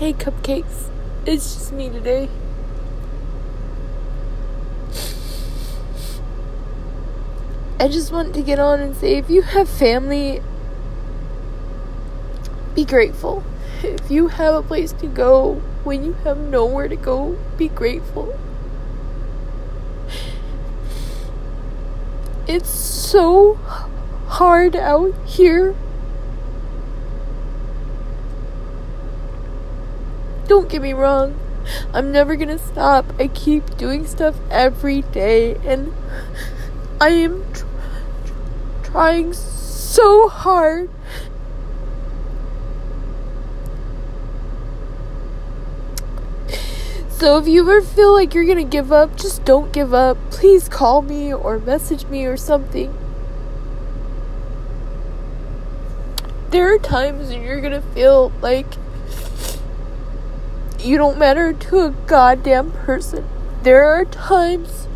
Hey, cupcakes. It's just me today. I just want to get on and say if you have family, be grateful. If you have a place to go when you have nowhere to go, be grateful. It's so hard out here. Don't get me wrong. I'm never gonna stop. I keep doing stuff every day, and I am tr- tr- trying so hard. So if you ever feel like you're gonna give up, just don't give up. Please call me or message me or something. There are times you're gonna feel like you don't matter to a goddamn person. There are times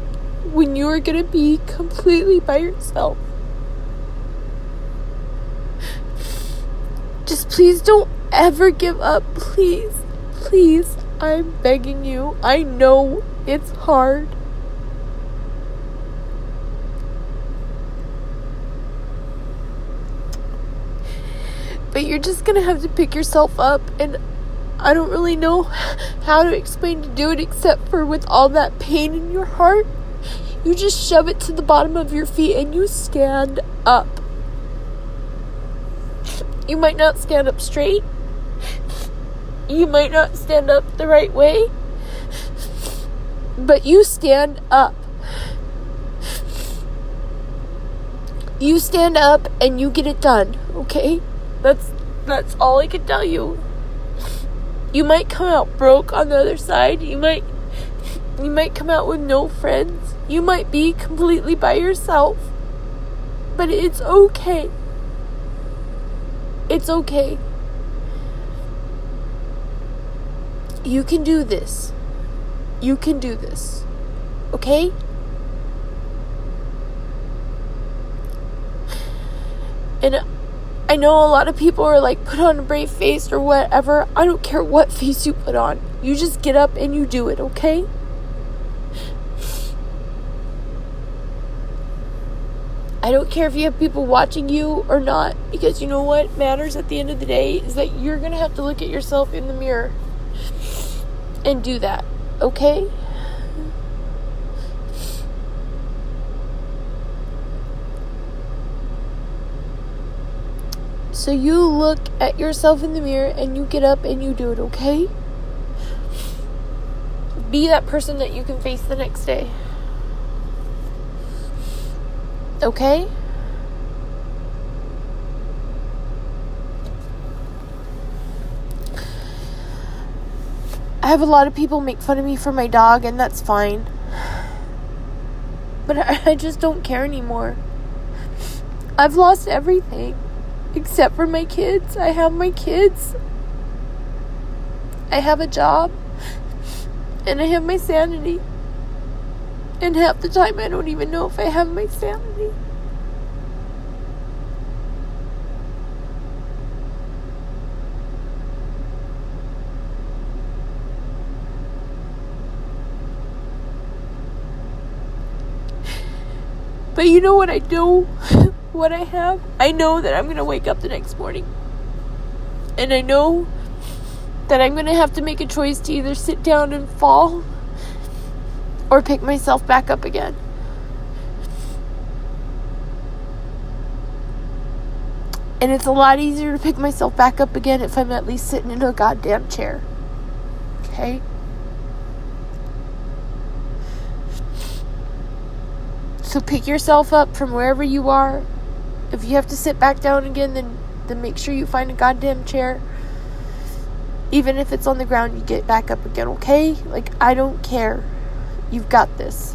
when you are going to be completely by yourself. Just please don't ever give up. Please, please, I'm begging you. I know it's hard. But you're just gonna have to pick yourself up and I don't really know how to explain to do it except for with all that pain in your heart, you just shove it to the bottom of your feet and you stand up. You might not stand up straight. You might not stand up the right way. But you stand up. You stand up and you get it done, okay? That's that's all I can tell you. You might come out broke on the other side. You might you might come out with no friends. You might be completely by yourself. But it's okay. It's okay. You can do this. You can do this. Okay? And I know a lot of people are like, put on a brave face or whatever. I don't care what face you put on. You just get up and you do it, okay? I don't care if you have people watching you or not, because you know what matters at the end of the day is that you're gonna have to look at yourself in the mirror and do that, okay? So you look at yourself in the mirror and you get up and you do it, okay? Be that person that you can face the next day. Okay? I have a lot of people make fun of me for my dog, and that's fine. But I just don't care anymore. I've lost everything except for my kids. I have my kids. I have a job. And I have my sanity. And half the time I don't even know if I have my sanity. But you know what I know? what I have, I know that I'm going to wake up the next morning. And I know that I'm going to have to make a choice to either sit down and fall or pick myself back up again. And it's a lot easier to pick myself back up again if I'm at least sitting in a goddamn chair. Okay? So pick yourself up from wherever you are if you have to sit back down again, then then make sure you find a goddamn chair. Even if it's on the ground, you get back up again, okay? Like I don't care. You've got this.